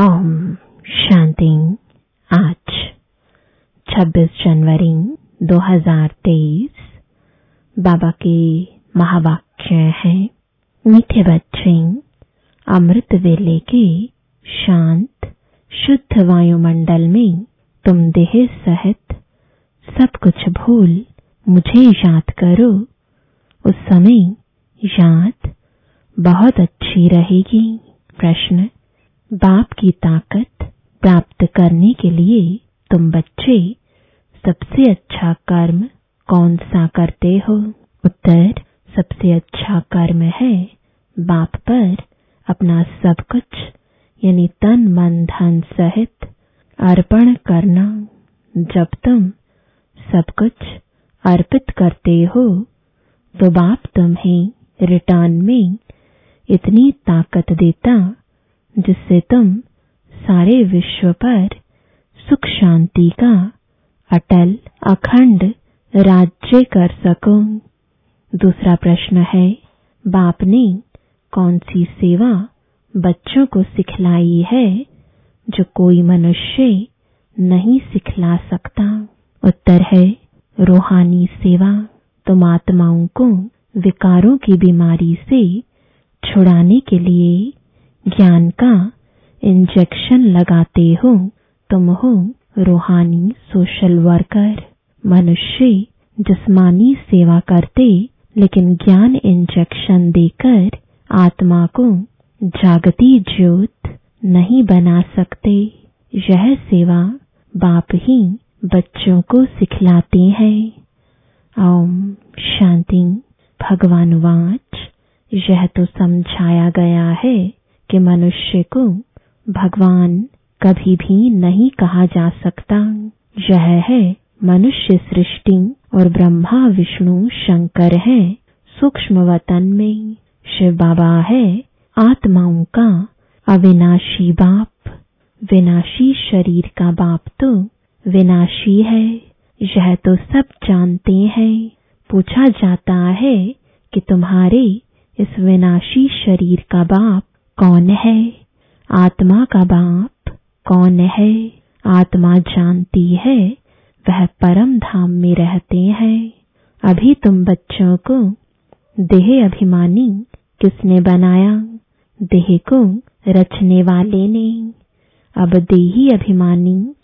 ओम शांति। आज 26 जनवरी 2023 बाबा के महावाक्य हैं, मीठे बच्चे, अमृत वेले के शांत, शुद्ध वायुमंडल में तुम देह सहित सब कुछ भूल मुझे याद करो। उस समय याद बहुत अच्छी रहेगी। प्रश्न बाप की ताकत प्राप्त करने के लिए तुम बच्चे, सबसे अच्छा कर्म कौन सा करते हो? उत्तर, सबसे अच्छा कर्म है बाप पर अपना सब कुछ, यानी तन, मन, धन सहित अर्पण करना। जब तुम सब कुछ अर्पित करते हो तो बाप तुम्हें रिटर्न में इतनी ताकत देता जिससे तुम सारे विश्व पर सुख शांति का अटल अखंड राज्य कर सको। दूसरा प्रश्न है, बाप ने कौन सी सेवा बच्चों को सिखलाई है जो कोई मनुष्य नहीं सिखला सकता? उत्तर है, रूहानी सेवा। तुम आत्माओं को विकारों की बीमारी से छुड़ाने के लिए ज्ञान का इंजेक्शन लगाते हो, तुम हो रूहानी सोशल वर्कर मनुष्य, जिस्मानी सेवा करते, लेकिन ज्ञान इंजेक्शन देकर आत्मा को जागती ज्योत नहीं बना सकते। यह सेवा बाप ही बच्चों को सिखलाते हैं। ओम शांति। भगवान वाच। यह तो समझाया गया है। कि मनुष्य को भगवान कभी भी नहीं कहा जा सकता। यह है मनुष्य सृष्टि और ब्रह्मा, विष्णु, शंकर है। सूक्ष्म वतन में शिव बाबा है। आत्माओं का अविनाशी बाप, विनाशी शरीर का बाप तो विनाशी है। यह तो सब जानते हैं। पूछा जाता है कि तुम्हारे इस विनाशी शरीर का बाप कौन है? आत्मा का बाप कौन है? आत्मा जानती है, वह परम धाम में रहते हैं। अभी तुम बच्चों को देह अभिमानी किसने बनाया? देह को रचने वाले ने। अब देही अभिमानी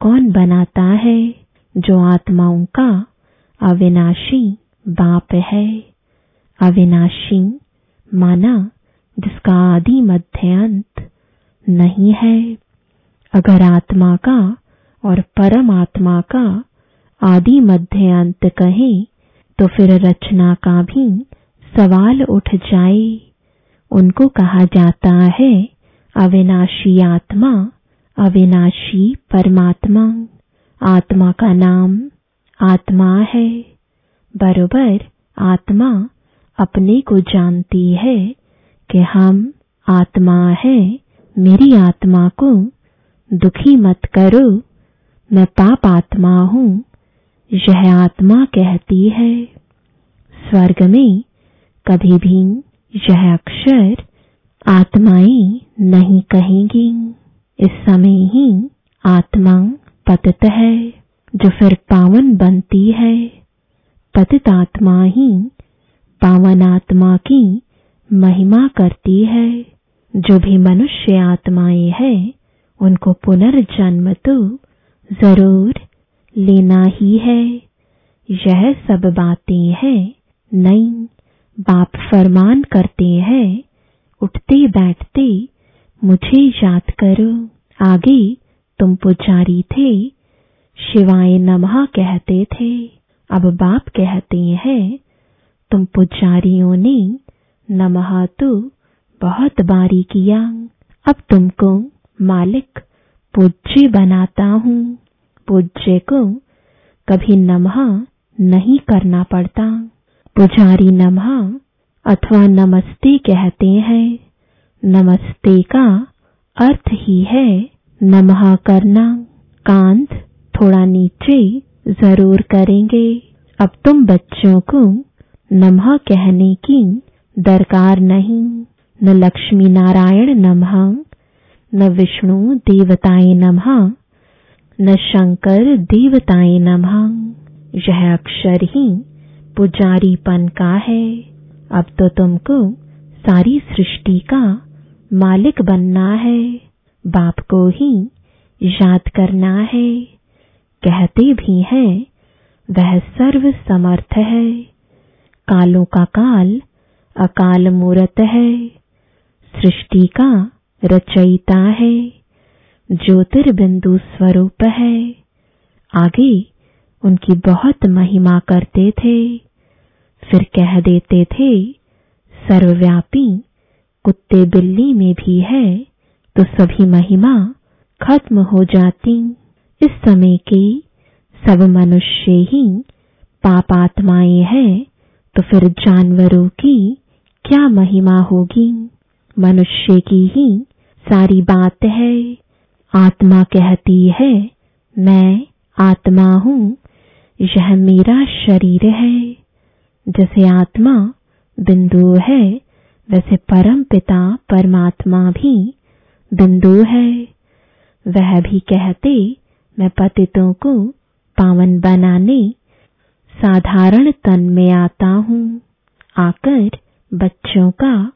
कौन बनाता है? जो आत्माओं का अविनाशी बाप है। अविनाशी माना जिसका आदि मध्य अंत नहीं है। अगर आत्मा का और परमात्मा का आदि मध्य अंत कहें तो फिर रचना का भी सवाल उठ जाए। उनको कहा जाता है, अविनाशी आत्मा, अविनाशी परमात्मा। आत्मा का नाम आत्मा है। बरोबर आत्मा अपने को जानती है कि हम आत्मा है, मेरी आत्मा को दुखी मत करो। मैं पाप आत्मा हूँ, यह आत्मा कहती है। स्वर्ग में कभी भी यह अक्षर आत्माएँ नहीं कहेंगी। इस समय ही आत्मा पतित है, जो फिर पावन बनती है। पतित आत्मा ही पावन आत्मा की महिमा करती है। जो भी मनुष्य आत्माएँ हैं, उनको पुनर्जन्म तो ज़रूर लेना ही है। यह सब बातें हैं नहीं बाप फरमान करते हैं। उठते बैठते मुझे याद करो, आगे तुम पुजारी थे। शिवाय नमः कहते थे, अब बाप कहते हैं, तुम पुजारियों ने नमः तो बहुत बारी किया। अब तुमको मालिक पूज्य बनाता हूँ। पूज्य को कभी नमः नहीं करना पड़ता। पुजारी नमः अथवा नमस्ते कहते हैं। नमस्ते का अर्थ ही है नमः करना। कांत थोड़ा नीचे ज़रूर करेंगे। अब तुम बच्चों को नमः कहने की दरकार नहीं। न लक्ष्मी नारायण नमः, न विष्णु देवताए नमः, न शंकर देवताए नमः। यह अक्षर ही पुजारीपन का है। अब तो तुमको सारी सृष्टि का मालिक बनना है। बाप को ही याद करना है। कहते भी हैं, वह सर्व समर्थ है। कालों का काल अकाल मूरत है। सृष्टि का रचयिता है, ज्योतिर्बिंदु स्वरूप है। आगे उनकी बहुत महिमा करते थे, फिर कह देते थे, सर्वव्यापी कुत्ते बिल्ली में भी है तो सभी महिमा खत्म हो जाती। इस समय के सब मनुष्य ही पापात्माएँ हैं तो फिर जानवरों की क्या महिमा होगी? मनुष्य की ही सारी बात है। आत्मा कहती है, मैं आत्मा हूँ, यह मेरा शरीर है। जैसे आत्मा बिंदु है, वैसे परम पिता परमात्मा भी बिंदु है। वह भी कहते, मैं पतितों को पावन बनाने, साधारण तन में आता हूँ। आकर बच्चों का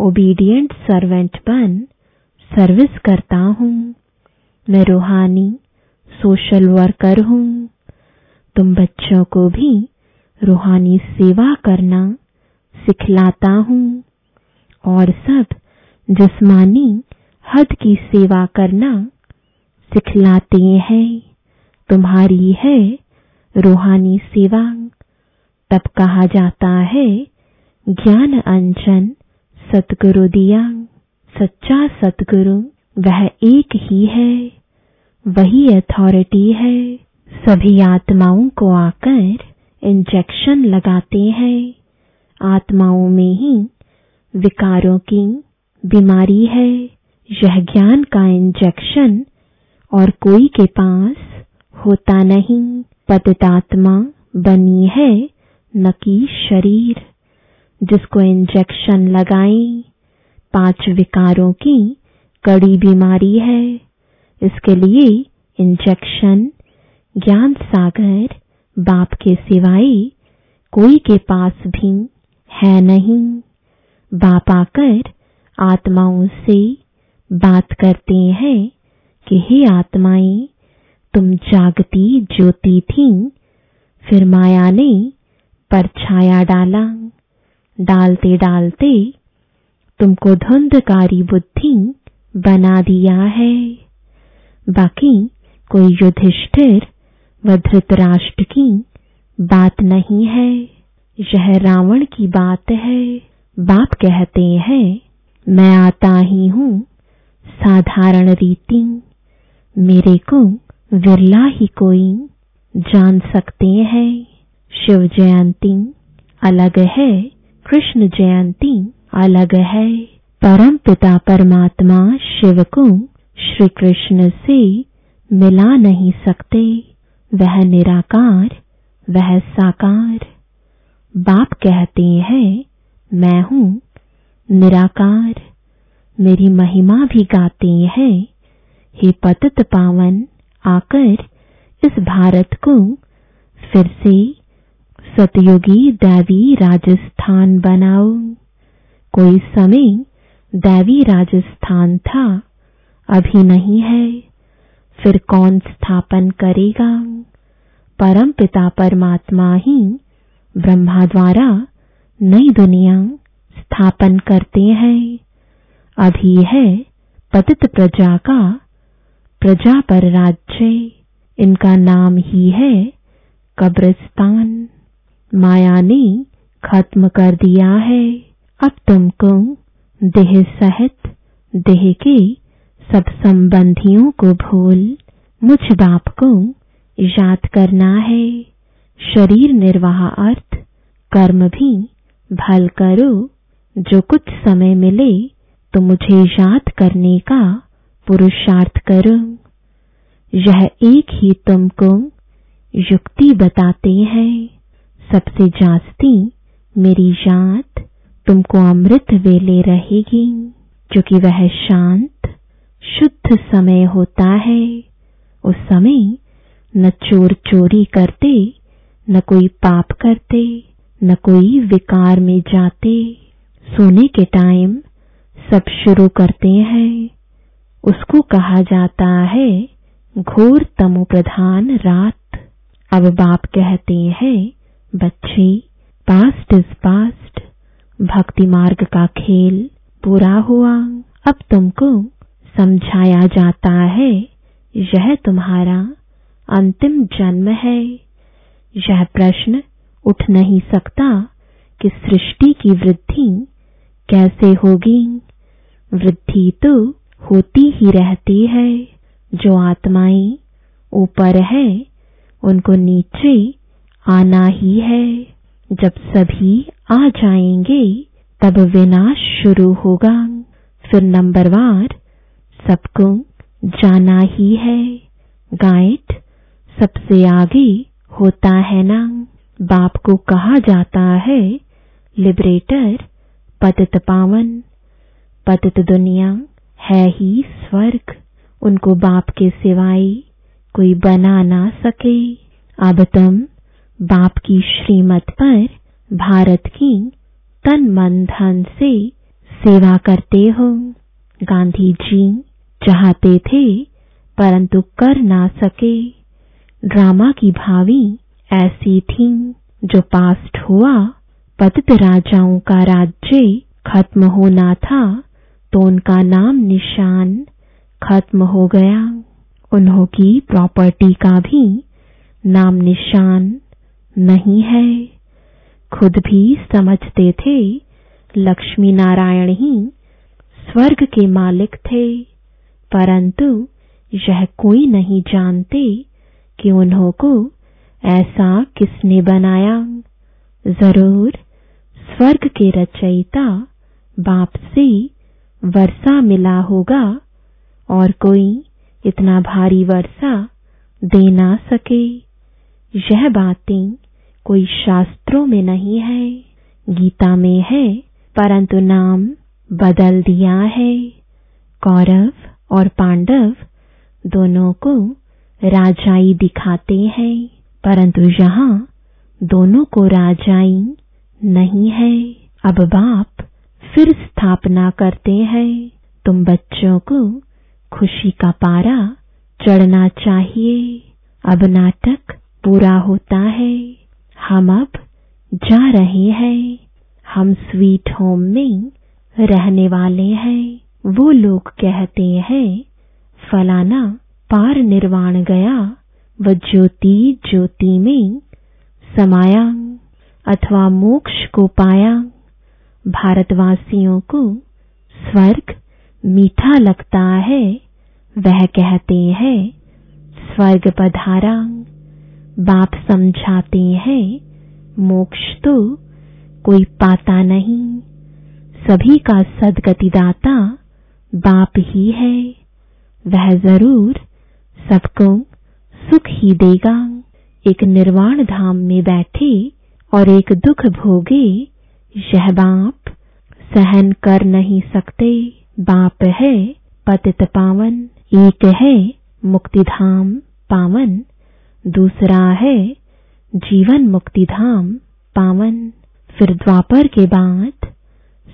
ओबीडियंट सर्वेंट बन सर्विस करता हूँ। मैं रूहानी सोशल वर्कर हूँ। तुम बच्चों को भी रूहानी सेवा करना सिखलाता हूँ। और सब जिस्मानी हद की सेवा करना सिखलाते हैं। तुम्हारी है रूहानी सेवा। तब कहा जाता है, ज्ञान अंजन सतगुरु दिया, सच्चा सतगुरु वह एक ही है, वही अथॉरिटी है। सभी आत्माओं को आकर इंजेक्शन लगाते हैं। आत्माओं में ही विकारों की बीमारी है। यह ज्ञान का इंजेक्शन और कोई के पास होता नहीं। पतितात्मा बनी है, न कि शरीर। जिसको इंजेक्शन लगाएँ पाँच विकारों की, कड़ी बीमारी है। इसके लिए इंजेक्शन ज्ञान सागर, बाप के सिवाय कोई के पास भी है नहीं। बाप आकर आत्माओं से बात करते हैं कि, हे आत्माएँ, तुम जागती ज्योति थी, फिर माया ने परछाया डाला। डालते डालते तुमको धुंधकारी बुद्धि बना दिया है। बाकी कोई युधिष्ठिर व धृतराष्ट्र की बात नहीं है। यह रावण की बात है। बाप कहते हैं, मैं आता ही हूँ साधारण रीति। मेरे को विरला ही कोई जान सकते हैं। शिव जयंती अलग है। कृष्ण जयंती अलग है। परम पिता परमात्मा शिव को श्री कृष्ण से मिला नहीं सकते। वह निराकार, वह साकार। बाप कहते हैं, मैं हूँ निराकार। मेरी महिमा भी गाते हैं। हे पतित पावन, आकर इस भारत को फिर से सतयुगी दैवी राजस्थान बनाओ। कोई समय दैवी राजस्थान था, अभी नहीं है। फिर कौन स्थापन करेगा? परम पिता परमात्मा ही ब्रह्मा द्वारा नई दुनिया स्थापन करते हैं। अभी है पतित प्रजा का प्रजा पर राज्य। इनका नाम ही है कब्रिस्तान। माया ने खत्म कर दिया है। अब तुमको देह सहित, देह के सब संबंधियों को भूल, मुझ बाप को याद करना है। शरीर निर्वाह अर्थ, कर्म भी भल करो। जो कुछ समय मिले तो मुझे याद करने का पुरुषार्थ करो। यह एक ही तुमको युक्ति बताते हैं। सबसे जास्ती मेरी याद तुमको अमृत वेले रहेगी क्योंकि वह शांत, शुद्ध समय होता है। उस समय न चोर चोरी करते, न कोई पाप करते, न कोई विकार में जाते। सोने के टाइम सब शुरू करते हैं। उसको कहा जाता है, घोर तमो प्रधान रात। अब बाप कहते हैं बच्चे पास्ट इज़ पास्ट भक्ति मार्ग का खेल, पूरा हुआ। अब तुमको समझाया जाता है, यह तुम्हारा अंतिम जन्म है। यह प्रश्न उठ नहीं सकता कि सृष्टि की वृद्धि कैसे होगी। वृद्धि तो होती ही रहती है। जो आत्माएँ ऊपर है, उनको नीचे आना ही है। जब सभी आ जाएँगे, तब विनाश शुरू होगा। फिर नंबरवार सबको जाना ही है। गाइड सबसे आगे होता है ना। बाप को कहा जाता है, लिबरेटर, पतित पावन। पतित दुनिया है ही स्वर्ग। उनको बाप के सिवाय कोई बना ना सके। अब तुम बाप की श्रीमत पर भारत की तन मन धन से सेवा करते हो। गांधी जी चाहते थे, परंतु कर ना सके। ड्रामा की भावी ऐसी थी, जो पास्ट हुआ, पतित राजाओं का राज्य खत्म होना था तो उनका नाम निशान खत्म हो गया। उन्हों की प्रॉपर्टी का भी नाम निशान नहीं है। खुद भी समझते थे, लक्ष्मी नारायण ही स्वर्ग के मालिक थे। परंतु यह कोई नहीं जानते कि उन्हों को ऐसा किसने बनाया। ज़रूर स्वर्ग के रचयिता बाप से वर्षा मिला होगा और कोई इतना भारी वर्षा दे ना सके। यह बातें कोई शास्त्रों में नहीं है, गीता में है, परंतु नाम बदल दिया है। कौरव और पांडव दोनों को राजाई दिखाते हैं, परंतु यहाँ दोनों को राजाई नहीं है। अब बाप फिर स्थापना करते हैं। तुम बच्चों को खुशी का पारा चढ़ना चाहिए। अब नाटक पूरा होता है। हम अब जा रहे हैं। हम स्वीट होम में रहने वाले हैं। वो लोग कहते हैं, फलाना पार निर्वाण गया व ज्योति ज्योति में समाया, अथवा मोक्ष को पाया। भारतवासियों को स्वर्ग मीठा लगता है। वह कहते हैं, स्वर्ग पधारा। बाप समझाते हैं, मोक्ष तो कोई पाता नहीं। सभी का सदगतिदाता बाप ही है। वह ज़रूर सबको सुख ही देगा। एक निर्वाण धाम में बैठे और एक दुख भोगे, यह बाप सहन कर नहीं सकते। बाप है पतित पावन, एक है मुक्तिधाम पावन। दूसरा है जीवन मुक्तिधाम पावन। फिर द्वापर के बाद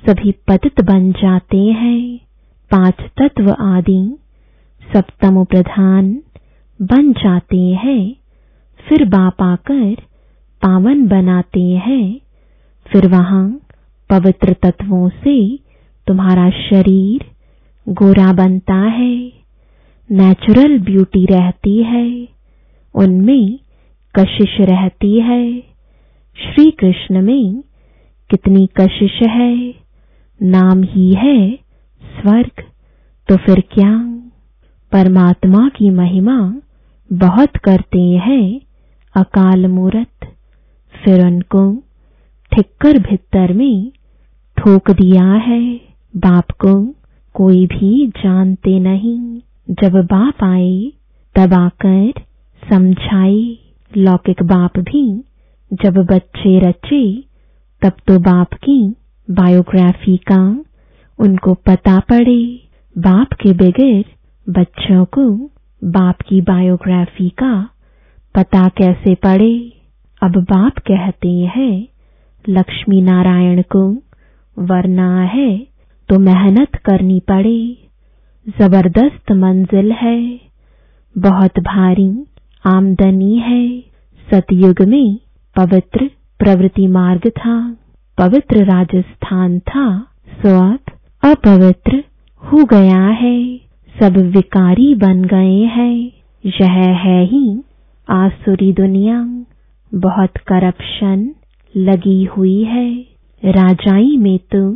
सभी पतित बन जाते हैं। पाँच तत्व आदि सप्तम प्रधान बन जाते हैं। फिर बाप आकर पावन बनाते हैं। फिर वहाँ पवित्र तत्वों से तुम्हारा शरीर गोरा बनता है। नेचुरल ब्यूटी रहती है। उनमें कशिश रहती है। श्री कृष्ण में कितनी कशिश है। नाम ही है स्वर्ग। तो फिर क्या? परमात्मा की महिमा बहुत करते हैं अकाल मूरत। फिर उनको ठिक्कर भित्तर में ठोक दिया है। बाप को कोई भी जानते नहीं। जब बाप आए, तब आकर समझाए लौकिक बाप भी, जब बच्चे रचे, तब तो बाप की बायोग्राफी का उनको पता पड़े। बाप के बगैर बच्चों को बाप की बायोग्राफी का पता कैसे पड़े? अब बाप कहते हैं, लक्ष्मी नारायण को वरना है तो मेहनत करनी पड़े। ज़बरदस्त मंजिल है, बहुत भारी आमदनी है। सतयुग में पवित्र प्रवृत्ति मार्ग था। पवित्र राजस्थान था। सो अब अपवित्र हो गया है। सब विकारी बन गए हैं। यह है ही आसुरी दुनिया। बहुत करप्शन लगी हुई है। राजाई में तो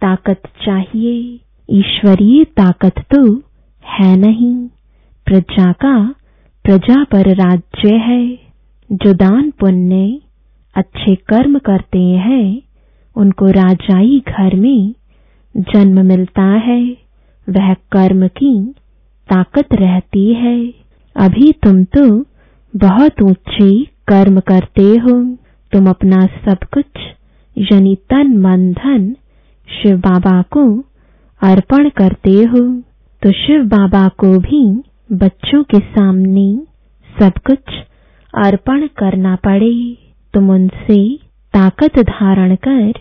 ताकत चाहिए। ईश्वरीय ताकत तो है नहीं। प्रजा का प्रजा पर राज्य है, जो दान पुण्य, अच्छे कर्म करते हैं, उनको राजाई घर में जन्म मिलता है। वह कर्म की ताकत रहती है। अभी तुम तो बहुत ऊँचे कर्म करते हो। तुम अपना सब कुछ, यानी तन मन धन, शिव बाबा को अर्पण करते हो। तो शिव बाबा को भी बच्चों के सामने सब कुछ अर्पण करना पड़े, तुम उनसे ताकत धारण कर,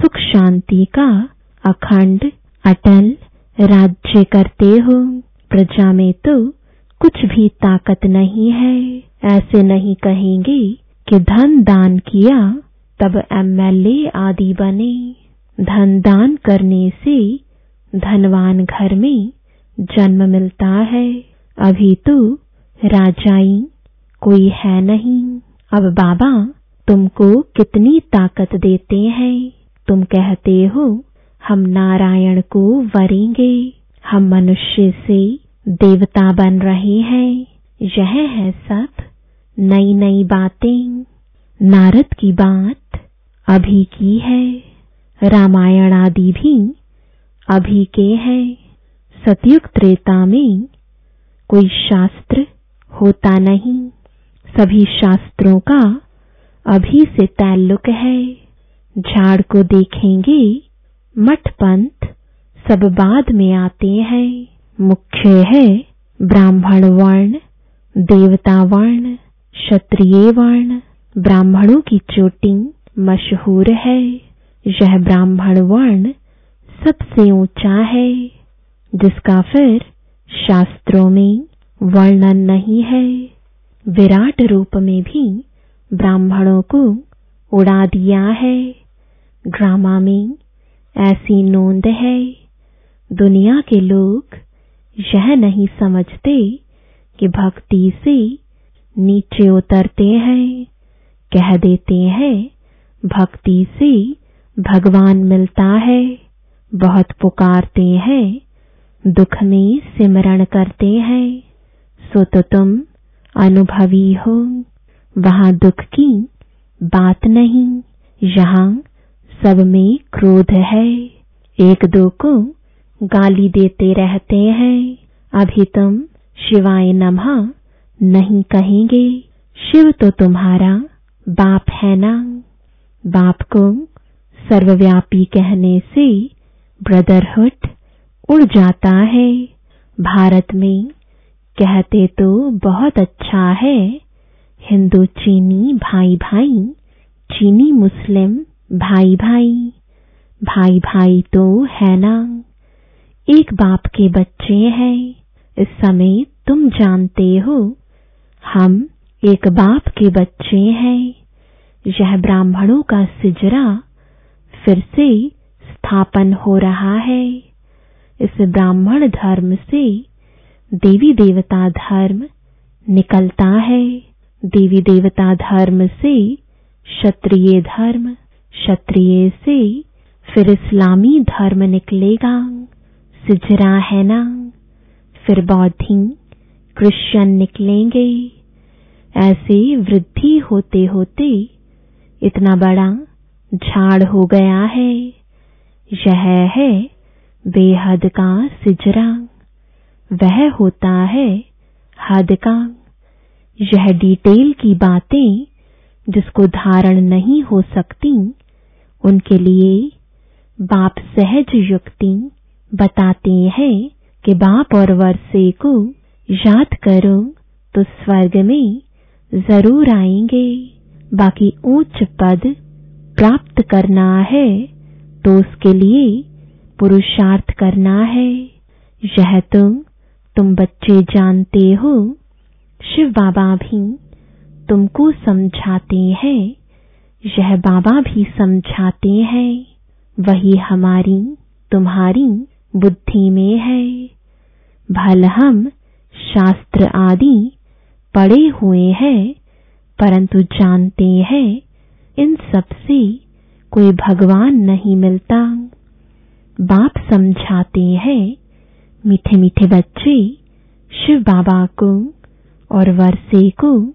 सुख शांति का अखंड, अटल राज्य करते हो। प्रजा में तो कुछ भी ताकत नहीं है। ऐसे नहीं कहेंगे कि धन दान किया, तब एमएलए आदि बने। धन दान करने से धनवान घर में जन्म मिलता है। अभी तो राजाई, कोई है नहीं। अब बाबा, तुमको कितनी ताकत देते हैं। तुम कहते हो, हम नारायण को वरेंगे। हम मनुष्य से देवता बन रहे हैं। यह है सब नई नई बातें। नारद की बात अभी की है। रामायण आदि भी अभी के हैं। सतयुग त्रेता में कोई शास्त्र होता नहीं। सभी शास्त्रों का अभी से ताल्लुक है। झाड़ को देखेंगे मठ पंथ सब बाद में आते हैं। मुख्य है ब्राह्मण वर्ण, देवता वर्ण, क्षत्रिय वर्ण। ब्राह्मणों की चोटी मशहूर है। यह ब्राह्मण वर्ण सबसे ऊँचा है। जिसका फिर शास्त्रों में वर्णन नहीं है। विराट रूप में भी ब्राह्मणों को उड़ा दिया है। ड्रामा में ऐसी नोंद है। दुनिया के लोग यह नहीं समझते कि भक्ति से नीचे उतरते हैं। कह देते हैं, भक्ति से भगवान मिलता है। बहुत पुकारते हैं दुख में सिमरण करते हैं। सो तो तुम अनुभवी हो। वहाँ दुख की बात नहीं। यहाँ सब में क्रोध है। एक दो को गाली देते रहते हैं। अभी तुम शिवाय नमः नहीं कहेंगे। शिव तो तुम्हारा बाप है ना। बाप को सर्वव्यापी कहने से ब्रदरहुड उड़ जाता है। भारत में कहते तो बहुत अच्छा है। हिंदू चीनी भाई भाई चीनी मुस्लिम भाई भाई भाई भाई तो है ना। एक बाप के बच्चे हैं। इस समय तुम जानते हो, हम एक बाप के बच्चे हैं। यह ब्राह्मणों का सिजरा फिर से स्थापन हो रहा है। इस ब्राह्मण धर्म से देवी देवता धर्म निकलता है। देवी देवता धर्म से क्षत्रिय धर्म, क्षत्रिय से फिर इस्लामी धर्म निकलेगा। सिजरा है ना? फिर बौद्धि, क्रिश्चियन निकलेंगे। ऐसे वृद्धि होते होते इतना बड़ा झाड़ हो गया है। यह है बेहद का सिजरा वह होता है हद का यह डिटेल की बातें जिसको धारण नहीं हो सकती, उनके लिए बाप सहज युक्ति बताते हैं कि बाप और वर्षे को याद करो तो स्वर्ग में ज़रूर आएँगे। बाकी ऊंच पद प्राप्त करना है तो उसके लिए पुरुषार्थ करना है। यह तुम तुम बच्चे जानते हो। शिव बाबा भी तुमको समझाते हैं। यह बाबा भी समझाते हैं। वही हमारी, तुम्हारी बुद्धि में है। भल हम शास्त्र आदि पढ़े हुए हैं, परंतु जानते हैं, इन सबसे कोई भगवान नहीं मिलता। बाप समझाते हैं, मीठे मीठे बच्चे, शिव बाबा को और वर्षे को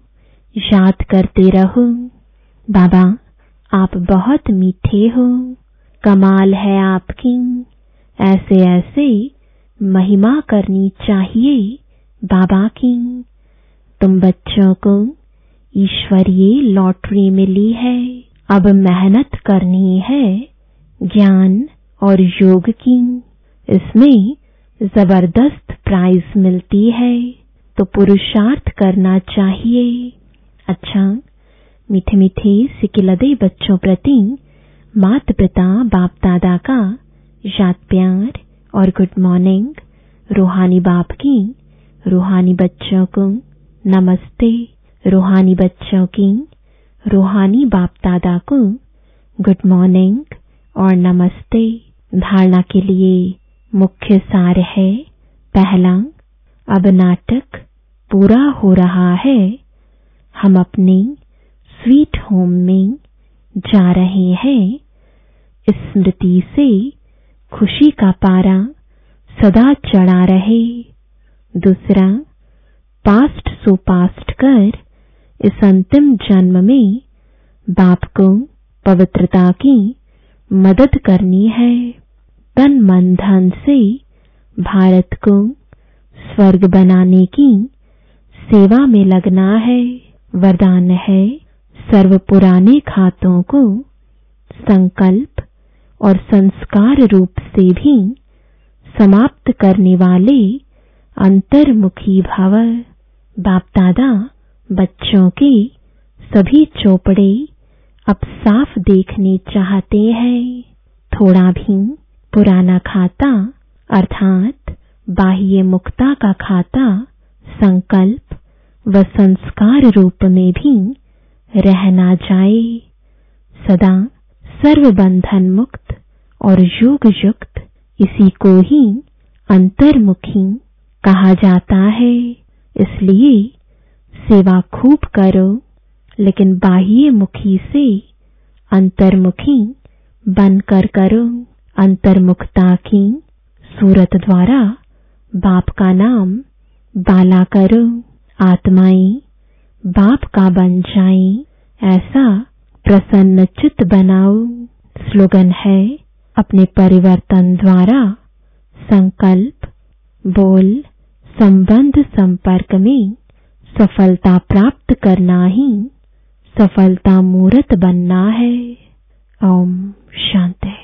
याद करते रहो। बाबा, आप बहुत मीठे हो, कमाल है आपकी। ऐसे ऐसे महिमा करनी चाहिए बाबा की। तुम बच्चों को ईश्वरीय लॉटरी मिली है, अब मेहनत करनी है ज्ञान और योग की इसमें ज़बरदस्त प्राइज मिलती है। तो पुरुषार्थ करना चाहिए। अच्छा मीठे मीठे सिकिलदे बच्चों प्रति माता पिता बाप दादा का याद प्यार और गुड मॉर्निंग। रूहानी बाप की, रूहानी बच्चों को नमस्ते। रूहानी बच्चों की, रूहानी बाप दादा को गुड मॉर्निंग। और नमस्ते धारणा के लिए मुख्य सार है। पहला, अब नाटक पूरा हो रहा है। हम अपने स्वीट होम में जा रहे हैं। स्मृति से खुशी का पारा सदा चढ़ा रहे। दूसरा, पास्ट सो पास्ट कर इस अंतिम जन्म में बाप को पवित्रता की मदद करनी है। तन मन धन से भारत को स्वर्ग बनाने की सेवा में लगना है। वरदान है सर्व पुराने खातों को संकल्प और संस्कार रूप से भी समाप्त करने वाले अंतर्मुखी भव। बाप दादा, बच्चों के सभी चौपड़े अब साफ़ देखने चाहते हैं। थोड़ा भी पुराना खाता, अर्थात बाह्य मुक्ता का खाता, संकल्प व संस्कार रूप में भी रहना जाए। सदा सर्व बंधन मुक्त और योग युक्त इसी को ही अंतर्मुखी कहा जाता है। इसलिए सेवा खूब करो। लेकिन बाह्य मुखी से अंतर्मुखी बनकर करो अंतर्मुखता की सूरत द्वारा बाप का नाम बाला करो आत्माएँ बाप का बन जाएँ, ऐसा प्रसन्न चित बनाओ। स्लोगन है अपने परिवर्तन द्वारा संकल्प, बोल, संबंध संपर्क में सफलता प्राप्त करना ही सफलता मूर्त बनना है। ओम शांति।